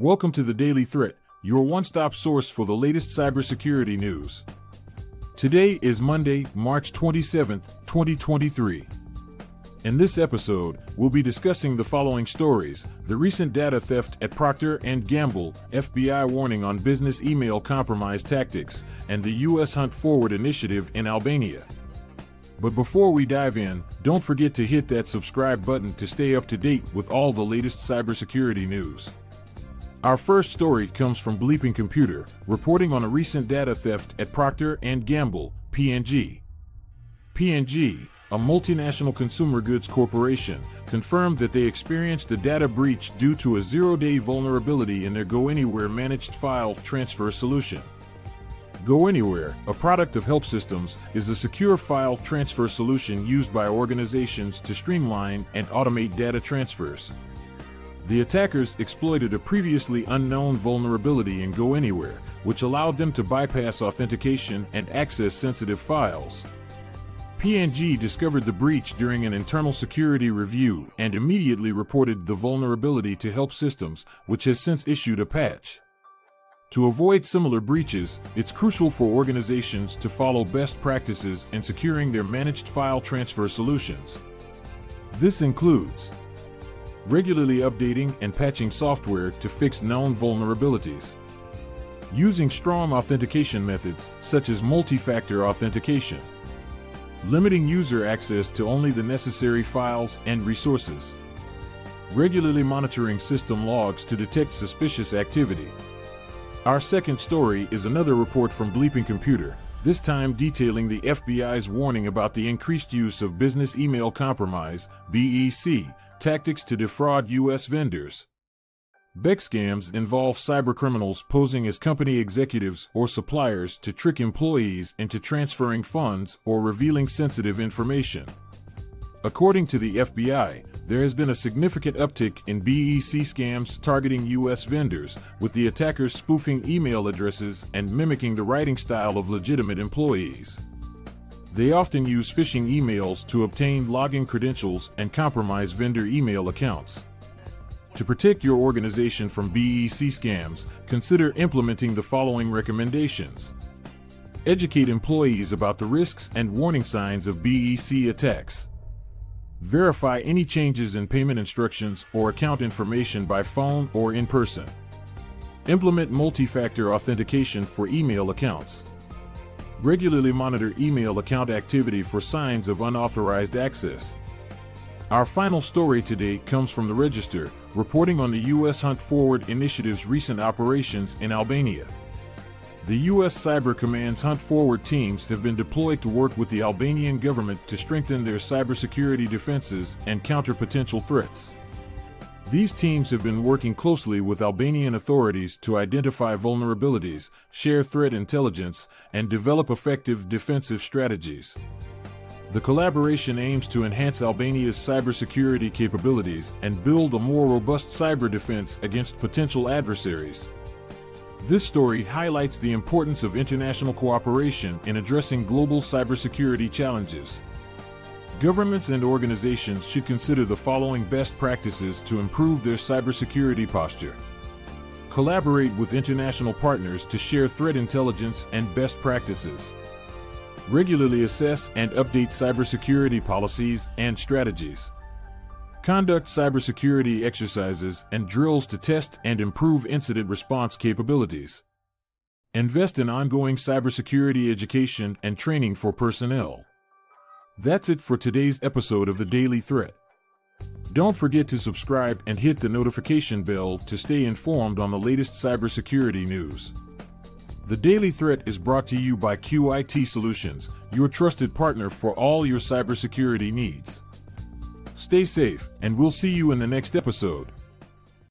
Welcome to the Daily Threat, your one stop source for the latest cybersecurity news. Today is Monday, March 27th, 2023. In this episode, we'll be discussing the following stories: the recent data theft at Procter and Gamble, FBI warning on business email compromise tactics, and the US Hunt Forward initiative in Albania. But before we dive in, don't forget to hit that subscribe button to stay up to date with all the latest cybersecurity news. Our first story comes from Bleeping Computer, reporting on a recent data theft at Procter & Gamble, P&G. P&G, a multinational consumer goods corporation, confirmed that they experienced a data breach due to a zero-day vulnerability in their GoAnywhere managed file transfer solution. GoAnywhere, a product of Help Systems, is a secure file transfer solution used by organizations to streamline and automate data transfers. The attackers exploited a previously unknown vulnerability in GoAnywhere, which allowed them to bypass authentication and access sensitive files. P&G discovered the breach during an internal security review and immediately reported the vulnerability to Help Systems, which has since issued a patch. To avoid similar breaches, it's crucial for organizations to follow best practices in securing their managed file transfer solutions. This includes regularly updating and patching software to fix known vulnerabilities, using strong authentication methods such as multi-factor authentication, limiting user access to only the necessary files and resources, regularly monitoring system logs to detect suspicious activity. Our second story is another report from Bleeping Computer, this time detailing the FBI's warning about the increased use of business email compromise, BEC, Tactics to defraud U.S. vendors. BEC scams involve cybercriminals posing as company executives or suppliers to trick employees into transferring funds or revealing sensitive information. According to the FBI, there has been a significant uptick in BEC scams targeting U.S. vendors, with the attackers spoofing email addresses and mimicking the writing style of legitimate employees. They often use phishing emails to obtain login credentials and compromise vendor email accounts. To protect your organization from BEC scams, consider implementing the following recommendations. Educate employees about the risks and warning signs of BEC attacks. Verify any changes in payment instructions or account information by phone or in person. Implement multi factor authentication for email accounts. Regularly monitor email account activity for signs of unauthorized access. Our final story today comes from the Register, reporting on the U.S. Hunt Forward Initiative's recent operations in Albania. The U.S. Cyber Command's Hunt Forward teams have been deployed to work with the Albanian government to strengthen their cybersecurity defenses and counter potential threats. These teams have been working closely with Albanian authorities to identify vulnerabilities, share threat intelligence, and develop effective defensive strategies. The collaboration aims to enhance Albania's cybersecurity capabilities and build a more robust cyber defense against potential adversaries. This story highlights the importance of international cooperation in addressing global cybersecurity challenges. Governments and organizations should consider the following best practices to improve their cybersecurity posture. Collaborate with international partners to share threat intelligence and best practices. Regularly assess and update cybersecurity policies and strategies. Conduct cybersecurity exercises and drills to test and improve incident response capabilities. Invest in ongoing cybersecurity education and training for personnel. That's it for today's episode of the Daily Threat. Don't forget to subscribe and hit the notification bell to stay informed on the latest cybersecurity news. The Daily Threat is brought to you by QIT Solutions, your trusted partner for all your cybersecurity needs. Stay safe, and we'll see you in the next episode.